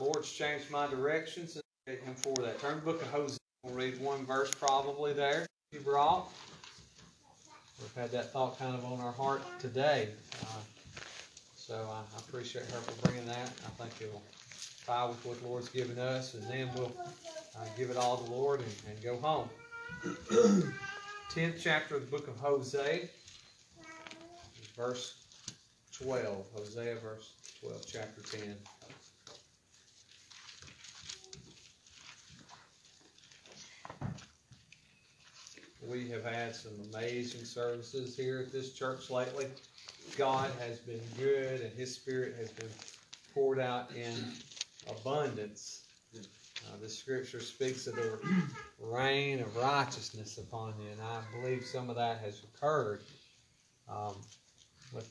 Lord's changed my directions and him for that. Turn the book of Hosea. We'll read one verse probably there. You brought. We've had that thought kind of on our heart today. Uh, so I, I, appreciate her for bringing that. I think it will tie with what the Lord's given us, and then we'll uh, give it all to the Lord and, and go home. 10th chapter of the book of Hosea, verse 12. Hosea, verse 12, chapter 10. We have had some amazing services here at this church lately. God has been good and His Spirit has been poured out in abundance. Uh, the scripture speaks of the rain of righteousness upon you, and I believe some of that has occurred. Um, with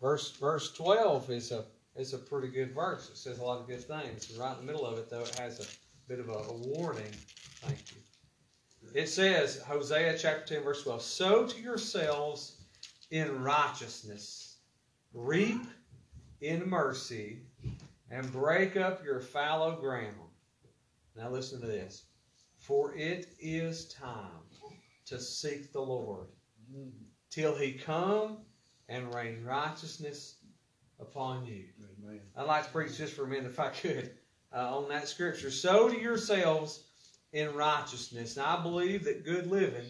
verse verse 12 is a is a pretty good verse. It says a lot of good things. Right in the middle of it, though, it has a bit of a, a warning. Thank you. It says, Hosea chapter 10, verse 12, Sow to yourselves in righteousness, reap in mercy, and break up your fallow ground. Now listen to this. For it is time to seek the Lord till he come and rain righteousness upon you. Amen. I'd like to preach just for a minute if I could uh, on that scripture. Sow to yourselves in righteousness. Now, I believe that good living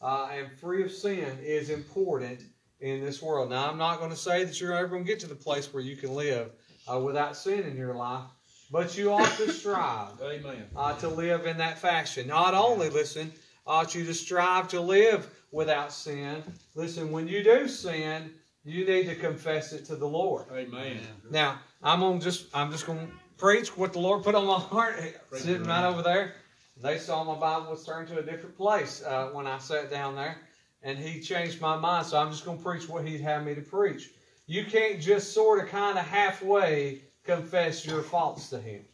uh, and free of sin is important in this world. Now, I'm not going to say that you're ever going to get to the place where you can live uh, without sin in your life, but you ought to strive uh, to live in that fashion. Not only, listen, ought you to strive to live without sin. Listen, when you do sin, you need to confess it to the Lord. Amen. Now, I'm on just I'm just going to preach what the Lord put on my heart, sitting right over there. They saw my Bible was turned to a different place uh, when I sat down there, and he changed my mind. So I'm just going to preach what he'd have me to preach. You can't just sort of kind of halfway confess your faults to him.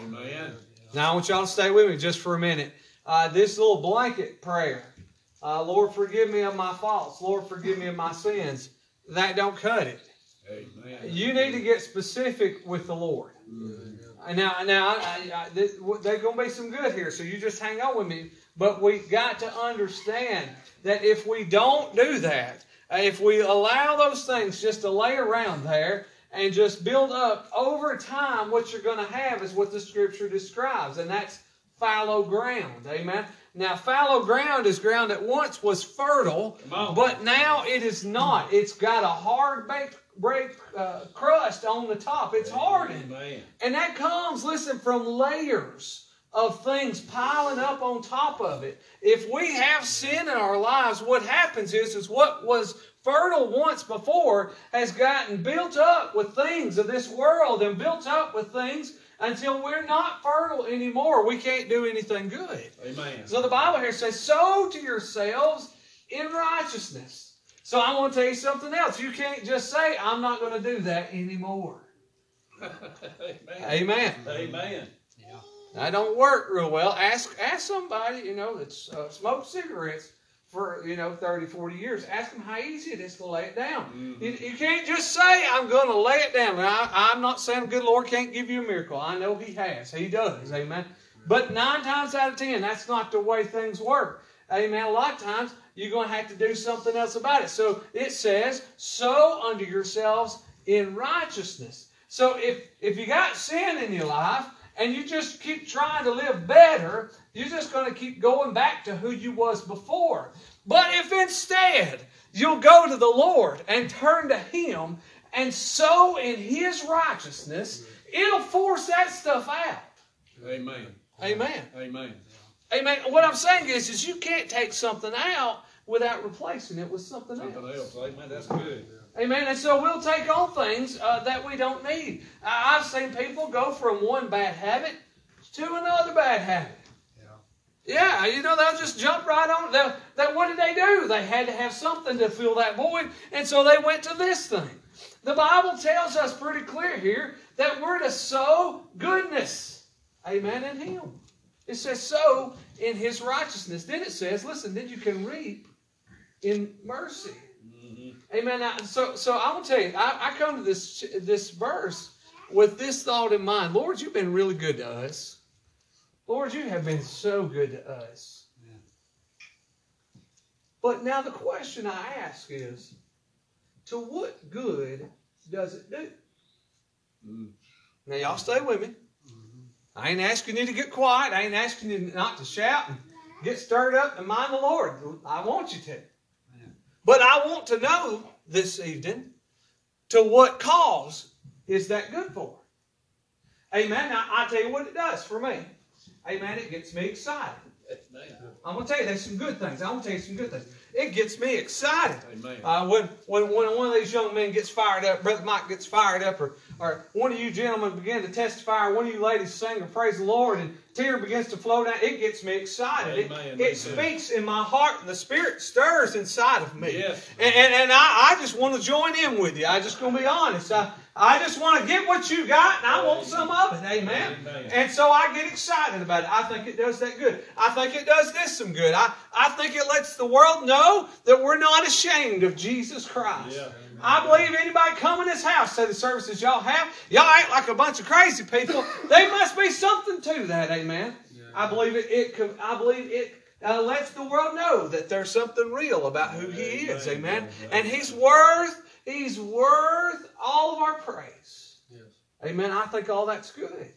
Amen. Now I want y'all to stay with me just for a minute. Uh, this little blanket prayer, uh, Lord, forgive me of my faults. Lord, forgive me of my sins. That don't cut it. Amen. You need to get specific with the Lord. Mm-hmm. Now, now, I, I, there's going to be some good here, so you just hang on with me. But we got to understand that if we don't do that, if we allow those things just to lay around there and just build up over time, what you're going to have is what the Scripture describes, and that's fallow ground. Amen. Now, fallow ground is ground that once was fertile, but now it is not. It's got a hard baked break uh, crust on the top. It's hardened. And that comes, listen, from layers of things piling up on top of it. If we have sin in our lives, what happens is, is what was fertile once before has gotten built up with things of this world and built up with things until we're not fertile anymore. We can't do anything good. Amen. So the Bible here says, sow to yourselves in righteousness. So I want to tell you something else. You can't just say, I'm not going to do that anymore. Amen. Amen. Amen. Yeah. That don't work real well. Ask ask somebody, you know, that's uh, smoked cigarettes for, you know, 30, 40 years. Ask them how easy it is to lay it down. Mm-hmm. You, you, can't just say, I'm going to lay it down. Now, I, am not saying the good Lord can't give you a miracle. I know He has. He does. Amen. But nine times out of ten, that's not the way things work. Amen. A lot of times, you're going to have to do something else about it. So it says, sow unto yourselves in righteousness. So if, if you got sin in your life and you just keep trying to live better, you're just going to keep going back to who you was before. But if instead you'll go to the Lord and turn to Him and sow in His righteousness, it'll force that stuff out. Amen. Amen. Amen. Amen. What I'm saying is, is you can't take something out without replacing it with something, something else. else. Amen. That's good. Amen. And so we'll take on things uh, that we don't need. I've seen people go from one bad habit to another bad habit. Yeah, you know, they'll just jump right on. They'll, they, what did they do? They had to have something to fill that void, and so they went to this thing. The Bible tells us pretty clear here that we're to sow goodness. Amen in Him. It says sow in His righteousness. Then it says, listen, then you can reap in mercy. Mm-hmm. Amen. Now, so, so I will tell you, I, I come to this this verse with this thought in mind, Lord, you've been really good to us. Lord, you have been so good to us. But now the question I ask is, to what good does it do? Mm. Now y'all stay with me. I ain't asking you to get quiet. I ain't asking you not to shout and get stirred up and mind the Lord. I want you to. But I want to know this evening to what cause is that good for? Amen. Now, I tell you what it does for me. Amen. It gets me excited. I'm going to tell you, there's some good things. I'm going to tell you some good things. It gets me excited. Amen. Uh, when, when, when one of these young men gets fired up, Brother Mike gets fired up, or, or one of you gentlemen begin to testify, or one of you ladies sing or praise the Lord, and tear begins to flow down, it gets me excited. It, Amen. it Amen. speaks in my heart, and the Spirit stirs inside of me. Yes. And, and, and I, I just want to join in with you. I just going to be honest. I, I just want to get what you got, and I want some of it. Amen. Amen. And so I get excited about it. I think it does that good. I think it does this some good. I, I think it lets the world know that we're not ashamed of Jesus Christ. Yeah. I believe anybody come in this house, say the services y'all have, y'all ain't like a bunch of crazy people. There must be something to that, amen. I believe it. It. I believe it uh, lets the world know that there's something real about who He is, amen. And He's worth. He's worth all of our praise. Amen. I think all that's good.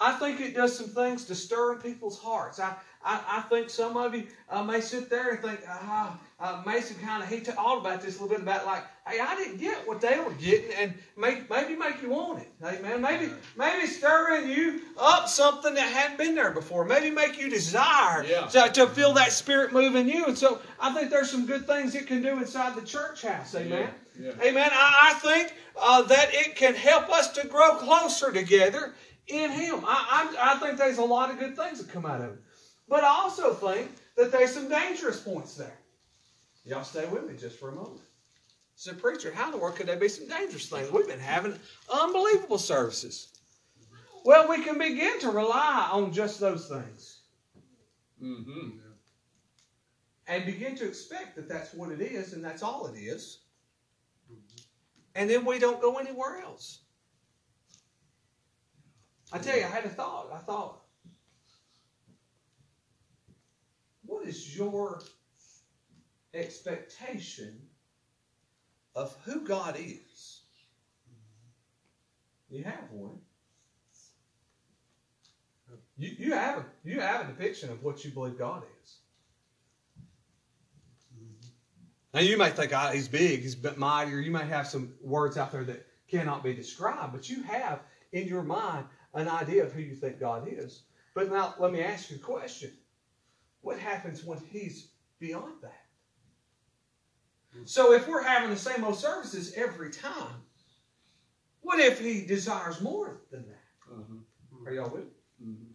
I think it does some things to stir in people's hearts. I, I, I think some of you uh, may sit there and think, ah, uh, Mason kind of, he talked about this a little bit about like, hey, I didn't get what they were getting, and make, maybe make you want it. Amen. Maybe, maybe stir in you up something that hadn't been there before. Maybe make you desire Yeah. to, to feel that spirit move in you. And so I think there's some good things it can do inside the church house. Amen. Yeah. Amen. I, I think uh, that it can help us to grow closer together in Him. I, I, I think there's a lot of good things that come out of it. But I also think that there's some dangerous points there. Y'all stay with me just for a moment. So, preacher, how in the world could there be some dangerous things? We've been having unbelievable services. Well, we can begin to rely on just those things Mm-hmm. and begin to expect that that's what it is and that's all it is. And then we don't go anywhere else. I tell you, I had a thought. I thought, what is your expectation of who God is? You have one. You, you have a you have a depiction of what you believe God is. Now you may think ah, he's big, he's mighty, or you may have some words out there that cannot be described, but you have in your mind an idea of who you think God is. But now let me ask you a question. What happens when he's beyond that? So if we're having the same old services every time, what if he desires more than that? Uh-huh. Are y'all with me? Mhm.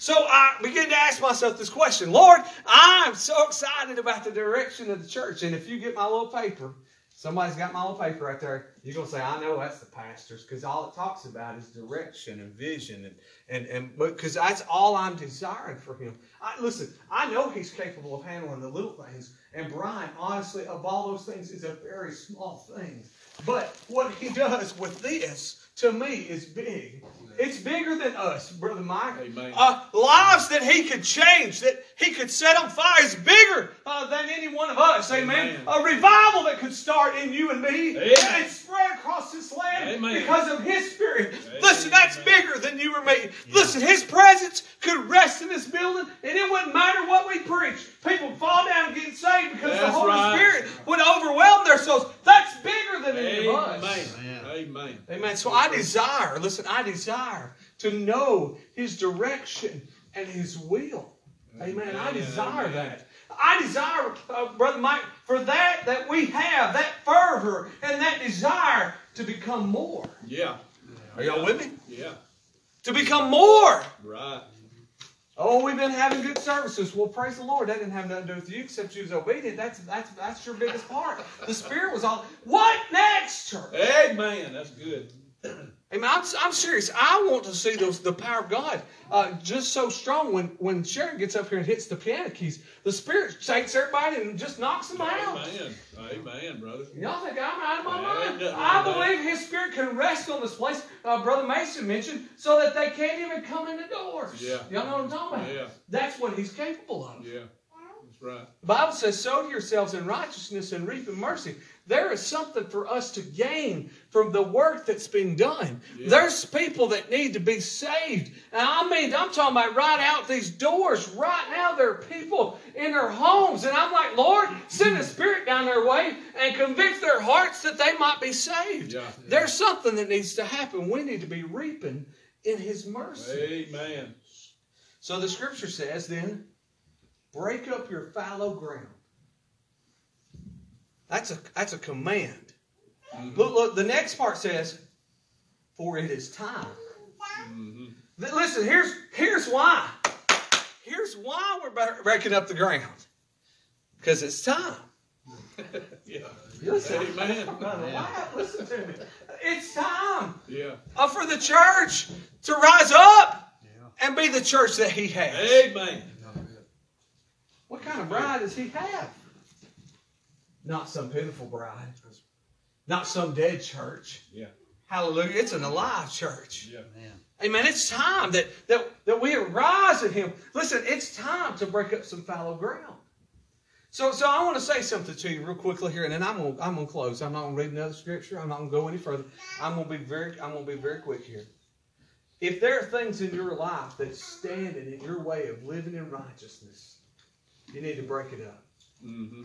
So I begin to ask myself this question Lord, I'm so excited about the direction of the church. And if you get my little paper, somebody's got my little paper right there, you're going to say, I know that's the pastor's because all it talks about is direction and vision. And, and, and because that's all I'm desiring for him. I, listen, I know he's capable of handling the little things. And Brian, honestly, of all those things, is a very small thing. But what he does with this, to me, is big. It's bigger than us, Brother Mike. Uh, lives that he could change, that he could set on fire, is bigger uh, than any one of us. Amen. Amen. A revival that could start in you and me Amen. and spread across this land Amen. because of his spirit. Listen, that's bigger than you or me. Listen, his presence could rest in this building, and it wouldn't matter what we preach. People fall down and get saved because the Holy right. Spirit would overwhelm their souls. That's bigger than any of us. Amen. Amen. Amen. So I desire, listen, I desire to know His direction and His will. Amen. I desire that. I desire, uh, Brother Mike, for that that we have, that fervor and that desire to become more. Yeah. Are y'all with me? Yeah. To become more. Right. Oh, we've been having good services. Well, praise the Lord. That didn't have nothing to do with you except you was obedient. That's that's that's your biggest part. The Spirit was all. What next, church? Amen. That's good. Amen. mean, I'm, I'm serious. I want to see those the power of God uh, just so strong when when Sharon gets up here and hits the piano keys, the Spirit takes everybody and just knocks them out. Amen. Amen, brother. Y'all think I'm out of my Yeah, mind? I believe His Spirit can rest on this place. Uh, Brother Mason mentioned so that they can't even come in the doors. Yeah. Y'all know what I'm talking about? Yeah. That's what He's capable of. Yeah. That's right. The Bible says, sow to yourselves in righteousness and reap in mercy. There is something for us to gain from the work that's been done. Yeah. There's people that need to be saved. And I mean, I'm talking about right out these doors. Right now, there are people in their homes. And I'm like, Lord, send the Spirit down their way and convict their hearts that they might be saved. Yeah. There's something that needs to happen. We need to be reaping in His mercy. Amen. So the scripture says then, break up your fallow ground. That's a that's a command. Mhm. Look, look, the next part says, for it is time. Mhm. Listen, here's here's why. Here's why we're breaking up the ground. Because it's time. Yeah. Listen, Amen. Not. Listen to me. It's time Yeah. uh, for the church to rise up and be the church that He has. Amen. What kind of bride does he have? Not some pitiful bride. Not some dead church. Yeah. Hallelujah. It's an alive church. Yeah. Amen. It's time that, that, that we arise in him. Listen, it's time to break up some fallow ground. So, so I want to say something to you real quickly here, and then I'm gonna I'm gonna close. I'm not gonna read another scripture. I'm not gonna go any further. I'm gonna be very I'm gonna be very quick here. If there are things in your life that's standing in your way of living in righteousness, you need to break it up. Mm-hmm.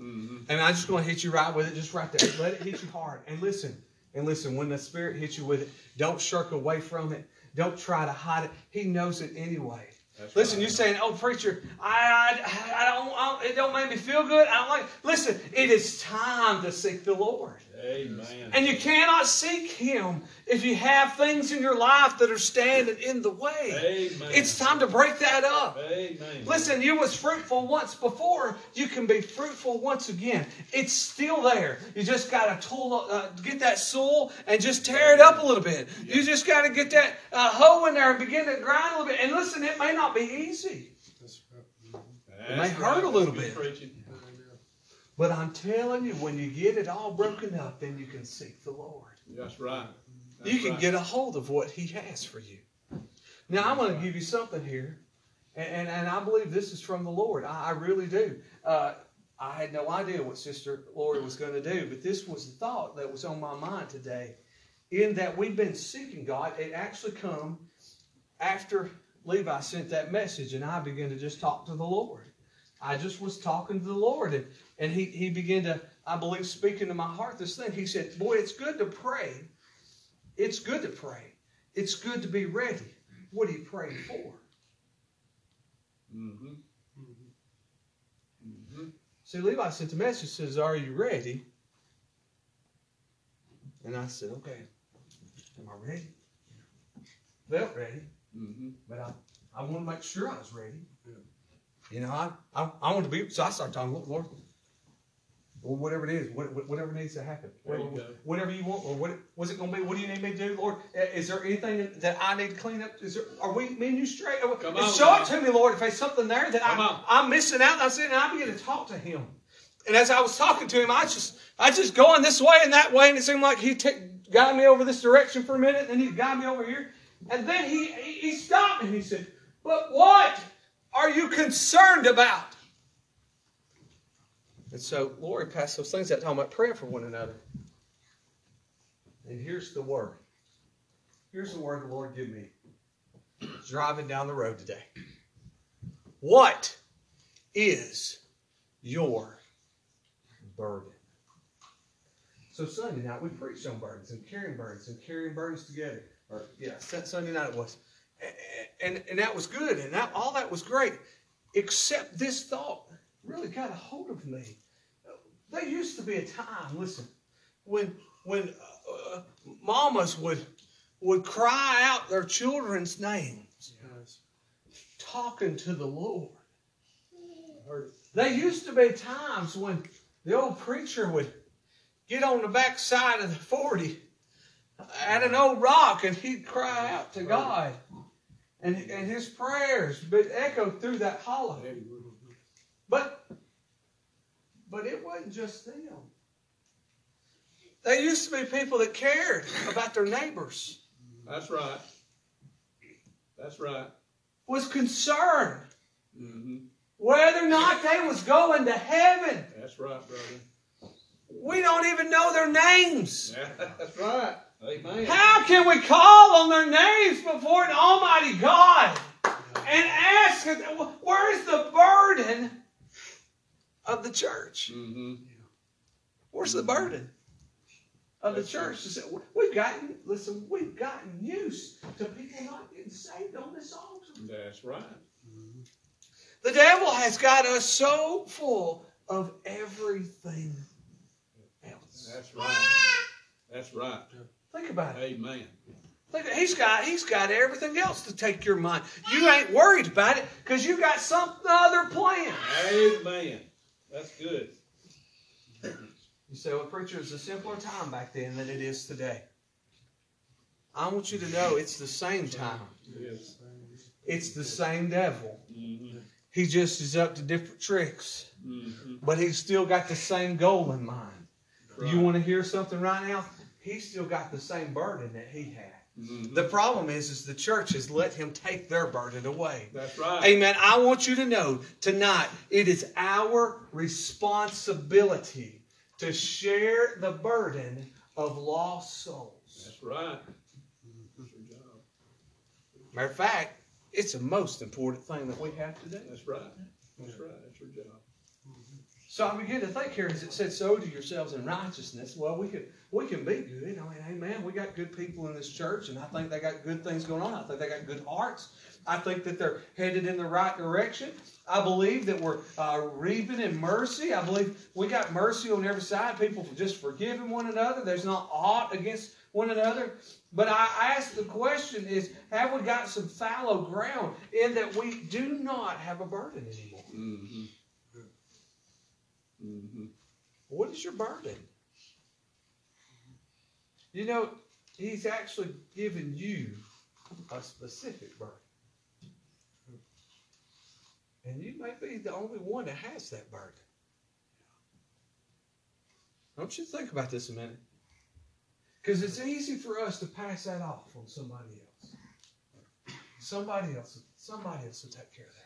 Mm-hmm. And I'm just going to hit you right with it, just right there. Let it hit you hard. And listen, and listen, when the Spirit hits you with it, don't shirk away from it. Don't try to hide it. He knows it anyway. That's Listen, right. you're saying, "Oh, preacher, I, I, I don't, I don't, it don't make me feel good. I don't like." Listen, it is time to seek the Lord, Amen. and you cannot seek Him if you have things in your life that are standing in the way. Amen. It's time to break that up. Amen. Listen, you was fruitful once before. You can be fruitful once again. It's still there. You just got to tool, uh, get that soil and just tear it up a little bit. You just got to get that uh, hoe in there and begin to grind a little bit. And listen, it may not be easy, That's may hurt a little bit. preaching. But I'm telling you, when you get it all broken up, then you can seek the Lord. That's right. That's you can right. get a hold of what He has for you. Now, I'm going to give you something here, and, and, and I believe this is from the Lord. I, I really do. Uh, I had no idea what Sister Lori was going to do, but this was the thought that was on my mind today. In that we've been seeking God, it actually come after Levi sent that message, and I began to just talk to the Lord. I just was talking to the Lord, and, and he, he began to, I believe, speak into my heart this thing. He said, Boy, it's good to pray. It's good to pray. It's good to be ready. What are you praying for? Mm-hmm. Mm-hmm. See, Levi sent a message says, Are you ready? And I said, Okay. Am I ready? Felt ready, Mm-hmm. but I, I want to make sure I was ready. You know, I, I, I want to be, so I started talking, Lord or whatever it is, what- what- whatever needs to happen, There you whatever, whatever you want, or what, was it going to be? What do you need me to do, Lord? Uh, Is there anything that I need to clean up? Is there, are we, me and you straight? Come on, show man. it to me, Lord, if there's something there that Come I, on. I'm missing out. I said, and I began to talk to him. And as I was talking to him, I just, I just going this way and that way, and it seemed like he took guided me over this direction for a minute, and then he guided me over here, and then he, he he stopped me and he said, "But what are you concerned about?" And so Lori passed those things out, talking about praying for one another. And here's the word. Here's the word the Lord gave me. Driving down the road today. What is your burden? So Sunday night we preached on burdens and carrying burdens and carrying burdens together. Or yeah, Sun- Sunday night it was, A- and and that was good and that all that was great, except this thought really got a hold of me. There used to be a time, listen, when when uh, uh, mamas would would cry out their children's names, talking to the Lord. There used to be times when the old preacher would get on the back side of the 40 at an old rock and he'd cry out to God. And, and his prayers would echo through that hollow. But but it wasn't just them. There used to be people that cared about their neighbors, That's right. That's right. was concerned Mm-hmm. whether or not they was going to heaven. That's right, brother. We don't even know their names. That's right. Amen. How can we call on their names before an almighty God and ask, where's the burden of the church? Mm-hmm. Where's the burden of the church? We've gotten, listen, we've gotten used to people not getting saved on this altar. That's right. The devil has got us so full of everything else. That's right. That's right. Think about it. Amen. Think, he's got he's got everything else to take your mind. You ain't worried about it because you got some other plan. Amen. That's good. You say, well, preacher, it's a simpler time back then than it is today. I want you to know it's the same time. Yes. It's the same devil. Mm-hmm. He just is up to different tricks, Mm-hmm. but he's still got the same goal in mind. You want to hear something right now? He's still got the same burden that he had. Mm-hmm. The problem is, is the church has let him take their burden away. That's right. Amen. I want you to know tonight it is our responsibility to share the burden of lost souls. That's right. That's your job. Matter of fact, it's the most important thing that we have to do. That's right. That's right. That's your job. So I begin to think here, as it said, "Sow to yourselves in righteousness." Well, we can we can be good. I mean, amen. We got good people in this church, and I think they got good things going on. I think they got good hearts. I think that they're headed in the right direction. I believe that we're uh, reaping in mercy. I believe we got mercy on every side. People just forgiving one another. There's not aught against one another. But I ask the question: Is have we got some fallow ground in that we do not have a burden anymore? Mm-hmm. Mm-hmm. What is your burden? You know, he's actually given you a specific burden. And you may be the only one that has that burden. Don't you think about this a minute? Because it's easy for us to pass that off on somebody else. Somebody else, somebody else will take care of that.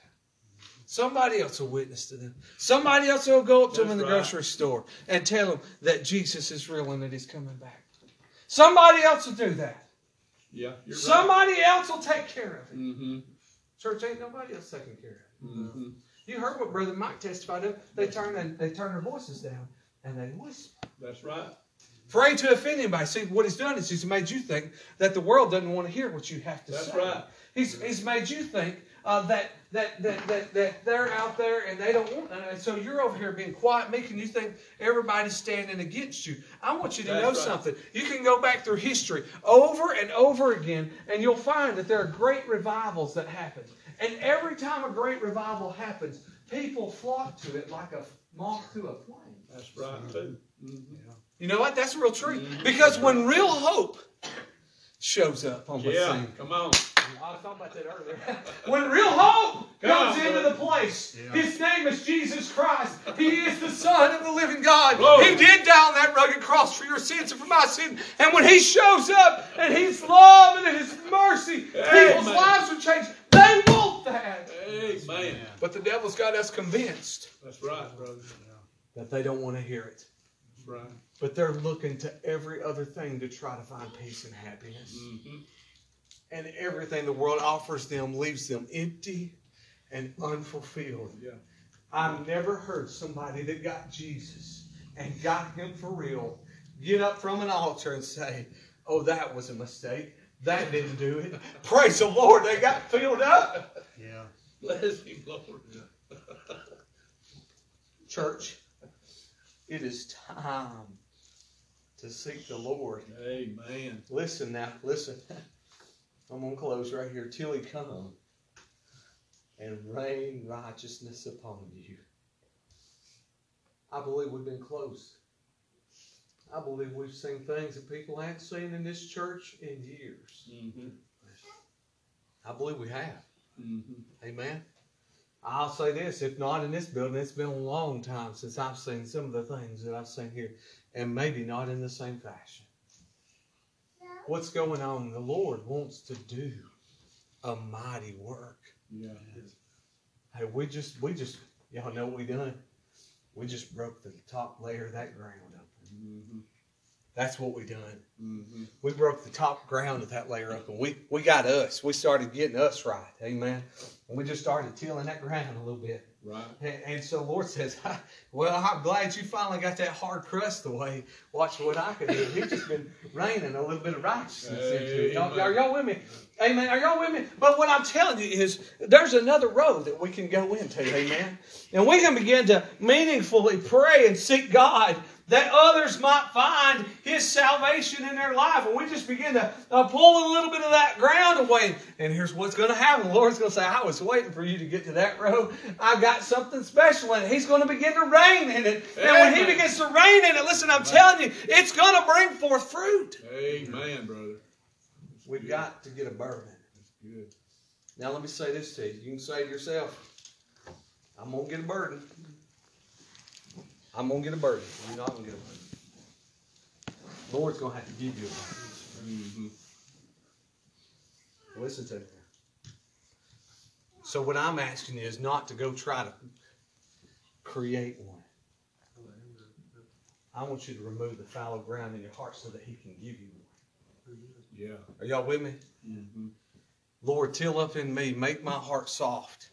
Somebody else will witness to them. Somebody else will go up to them in the right. grocery store and tell them that Jesus is real and that he's coming back. Somebody else will do that. Yeah, Somebody else will take care of it. Mm-hmm. Church ain't nobody else taking care of it. Mm-hmm. You heard what Brother Mike testified of. They turn and they turn their voices down and they whisper. That's right. Afraid to offend anybody. See, what he's done is he's made you think that the world doesn't want to hear what you have to That's say. That's right. He's, he's made you think uh, that, that, that, that, that they're out there and they don't want, uh, so you're over here being quiet, making you think everybody's standing against you. I want you to That's know right. something. You can go back through history over and over again, and you'll find that there are great revivals that happen. And every time a great revival happens, people flock to it like a moth to a flame. That's right too. Mm-hmm. You know what? That's real true. Mhm. Because when real hope shows up on the Yeah. scene, Come on. I was talking about that earlier. when real hope Come comes on, into brother. the place, Yeah. his name is Jesus Christ. He is the Son of the living God. Glory. He did die on that rugged cross for your sins and for my sin. And when he shows up and his love and his mercy, people's lives are changed. They want that. Amen. But the devil's got us convinced That's right, brother. that they don't want to hear it. That's right. But they're looking to every other thing to try to find peace and happiness. Mm-hmm. And everything the world offers them leaves them empty and unfulfilled. Yeah. I've never heard somebody that got Jesus and got him for real get up from an altar and say, Oh, that was a mistake. That didn't do it. Praise the Lord, they got filled up. Yeah. Bless him, Lord. Church, it is time to seek the Lord. Amen. Listen now, listen. I'm gonna close right here. Till he come and rain righteousness upon you. I believe we've been close I believe we've seen things that people haven't seen in this church in years. Mm-hmm. I believe we have. Mm-hmm. Amen. I'll say this, if not in this building, it's been a long time since I've seen some of the things that I've seen here, and maybe not in the same fashion. What's going on? The Lord wants to do a mighty work. Yeah. Hey, we just, we just, y'all know what we done? We just broke the top layer of that ground up. Mm-hmm. That's what we done. Mm-hmm. We broke the top ground of that layer up, and we we got us. We started getting us right. Amen. And we just started tilling that ground a little bit. Right. And, and so Lord says, "Well, I'm glad you finally got that hard crust away. Watch what I can do." He's just been raining a little bit of righteousness into it. Y'all, are y'all with me? Amen. Are y'all with me? But what I'm telling you is, there's another road that we can go into. Amen. And we can begin to meaningfully pray and seek God that others might find His salvation in their life. And we just begin to uh, pull a little bit of that ground away. And here's what's going to happen. The Lord's going to say, I was waiting for you to get to that road. I've got something special in it. He's going to begin to rain in it. And when He begins to rain in it, listen, I'm telling you, it's going to bring forth fruit. Amen, brother. That's We've good. got to get a burden. That's good. Now, let me say this to you. You can say to yourself, I'm going to get a burden. I'm to get a burden. You're not going to get a burden. The Lord's going to have to give you a burden. Mm-hmm. Listen to me. So, what I'm asking is not to go try to create one. I want you to remove the fallow ground in your heart so that He can give you one. Yeah. Are y'all with me? Mm-hmm. Lord, till up in me, make my heart soft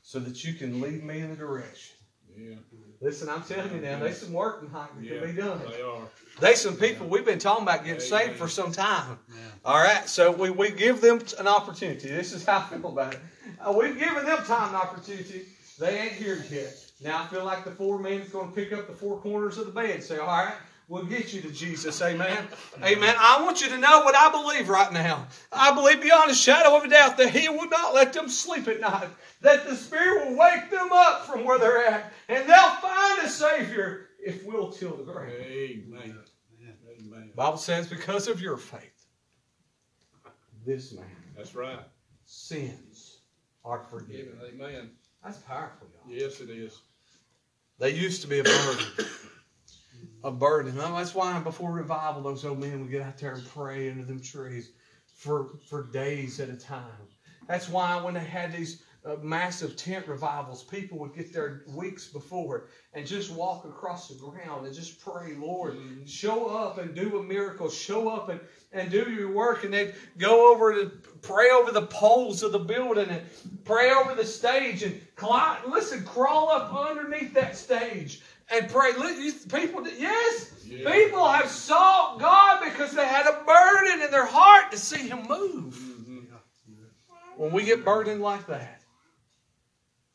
so that you can lead me in the direction. Yeah. Listen, I'm telling you now, there's some work that Yeah. can be done. They are. There's some people we've been talking about getting saved for some time. All right, so we, we give them an opportunity. This is how I feel about it. Uh, we've given them time and opportunity. They ain't here yet. Now I feel like the four men is going to pick up the four corners of the bed and say, All right, we'll get you to Jesus. Amen. Amen. I want you to know what I believe right now. I believe beyond a shadow of a doubt that He will not let them sleep at night, that the Spirit will wake them up from where they're at, and they'll find a Savior if we'll till the ground. Amen. Amen. Bible says, because of your faith, this man That's right. sins are forgiven. Amen. That's powerful, y'all. Yes, it is. They used to be a burden. A burden. That's why before revival, those old men would get out there and pray under them trees for, for days at a time. That's why when they had these uh, massive tent revivals, people would get there weeks before and just walk across the ground and just pray, Lord, show up and do a miracle, show up and, and do your work. And they'd go over to pray over the poles of the building and pray over the stage and climb, listen, crawl up underneath that stage and pray. Li- People, yes, Yeah. people have sought God because they had a burden in their heart to see Him move. Mm-hmm. When we get burdened like that,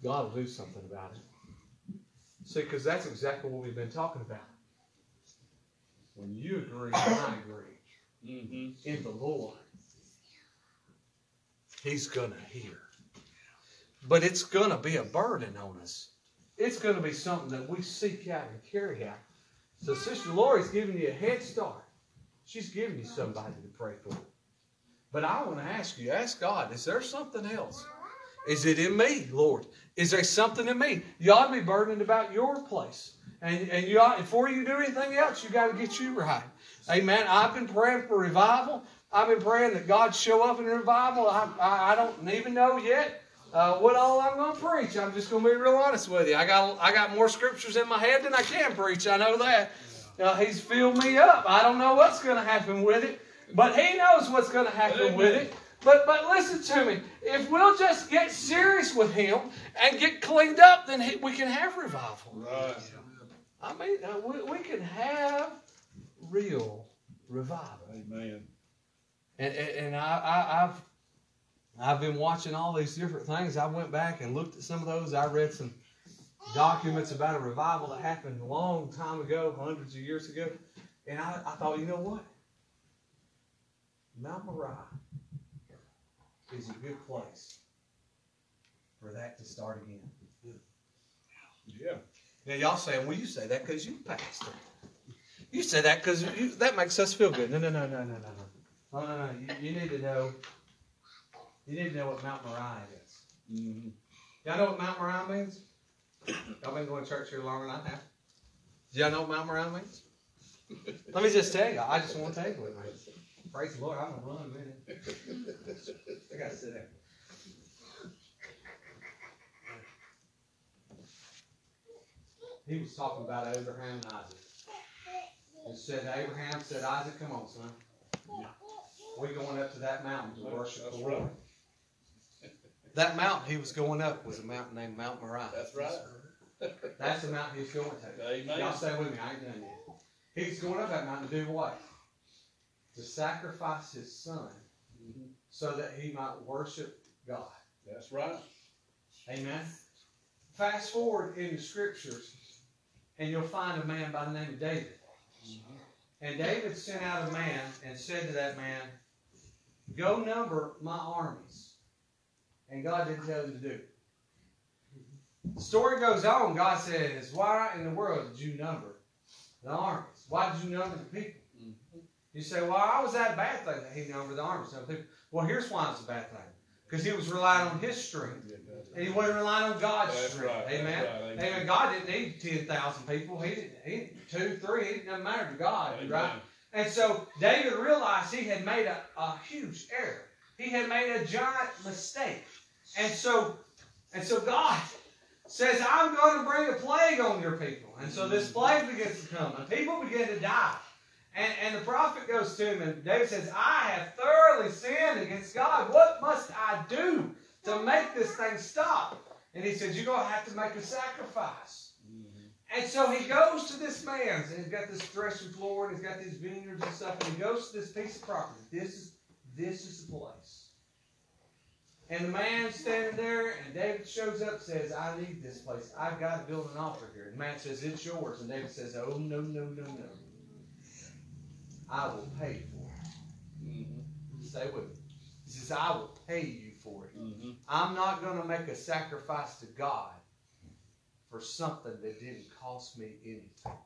God will do something about it. See, because that's exactly what we've been talking about. When you agree, I agree Mm-hmm. in the Lord, He's going to hear. But it's going to be a burden on us. It's going to be something that we seek out and carry out. So, Sister Lori's giving you a head start. She's giving you somebody to pray for. But I want to ask you, ask God, is there something else? Is it in me, Lord? Is there something in me? You ought to be burdened about your place. And, and you ought, before you do anything else, you got to get you right. Amen. I've been praying for revival. I've been praying that God show up in revival. I, I, I don't even know yet uh, what all I'm going to preach. I'm just going to be real honest with you. I got I got more scriptures in my head than I can preach. I know that. Uh, he's filled me up. I don't know what's going to happen with it, but He knows what's going to happen with it. But but listen to me. If we'll just get serious with Him and get cleaned up, then he, we can have revival. Right. I mean, uh, we, we can have real revival. Amen. And, and, and I, I, I've I've been watching all these different things. I went back and looked at some of those. I read some documents about a revival that happened a long time ago, hundreds of years ago. And I, I thought, you know what? Mount Moriah is a good place for that to start again. Yeah. Now y'all saying, well, you say that because you pastor. You said that because that makes us feel good. No, no, no, no, no, no, no. No, no, no. You, you need to know. You need to know what Mount Moriah is. Mhm. Y'all know what Mount Moriah means? Y'all been going to church here longer than I have. Do y'all know what Mount Moriah means? Let me just tell you. I just want to tell you what it means. Praise the Lord. I'm gonna run a minute. I gotta sit down. He was talking about Abraham and Isaac. And said Abraham, said Isaac, come on, son. We're going up to that mountain to worship the Lord. That mountain he was going up was a mountain named Mount Moriah. That's right. That's the mountain he's going to. Amen. Y'all stay with me, I ain't done yet. He's going up that mountain to do what? To sacrifice his son Mhm. so that he might worship God. That's right. Amen. Fast forward in the scriptures, and you'll find a man by the name of David. And David sent out a man and said to that man, Go number my armies. And God didn't tell him to do it. The story goes on. God says, Why in the world did you number the armies? Why did you number the people? Mm-hmm. You say, Well, I was that a bad thing that he numbered the armies? Well, here's why it's a bad thing. Because he was relying on his strength. And he wasn't relying on God's That's strength. right. Amen. Right. Amen. God didn't need ten thousand people. He didn't. He two, three. It doesn't matter to God, Amen. right? And so David realized he had made a, a huge error. He had made a giant mistake. And so, and so God says, "I'm going to bring a plague on your people." And so this plague begins to come, and people begin to die. And, and the prophet goes to him, and David says, "I have thoroughly sinned against God. What must I do to make this thing stop?" And he says, "You're going to have to make a sacrifice." And so he goes to this man's, and he's got this threshing floor, and he's got these vineyards and stuff, and he goes to this piece of property. This is this is the place. And the man standing there, and David shows up says, I need this place. I've got to build an altar here. And the man says, It's yours. And David says, Oh, no, no, no, no. I will pay for it. Mhm. Stay with me. He says, I will pay you for it. Mhm. I'm not going to make a sacrifice to God for something that didn't cost me anything.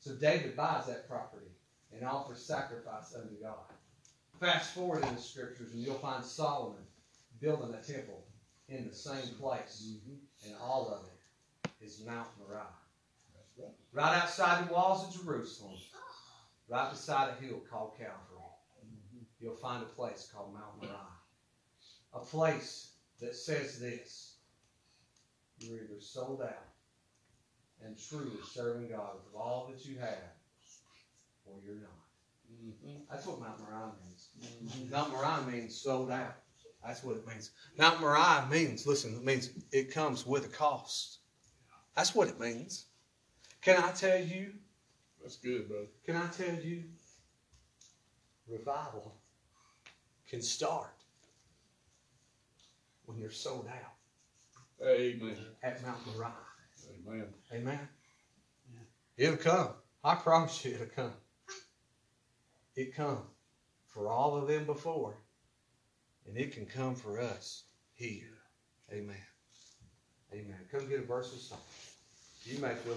So David buys that property and offers sacrifice unto God. Fast forward in the scriptures, and you'll find Solomon building a temple in the same place, Mhm. and all of it is Mount Moriah. Right. Right outside the walls of Jerusalem, right beside a hill called Calvary Mhm. you'll find a place called Mount Moriah. A place that says this you're either sold out and truly serving God with all that you have, or you're not. Mhm. That's what Mount Moriah means. Mhm. Mount Moriah means sold out. That's what it means. Mount Moriah means, listen, it means it comes with a cost. That's what it means. Can I tell you? That's good, brother. Can I tell you? Revival can start when you're sold out Amen. at Mount Moriah. Amen. Amen. It'll come. I promise you it'll come. It come for all of them before. And it can come for us here. Amen. Amen. Come get a verse of song. You may feel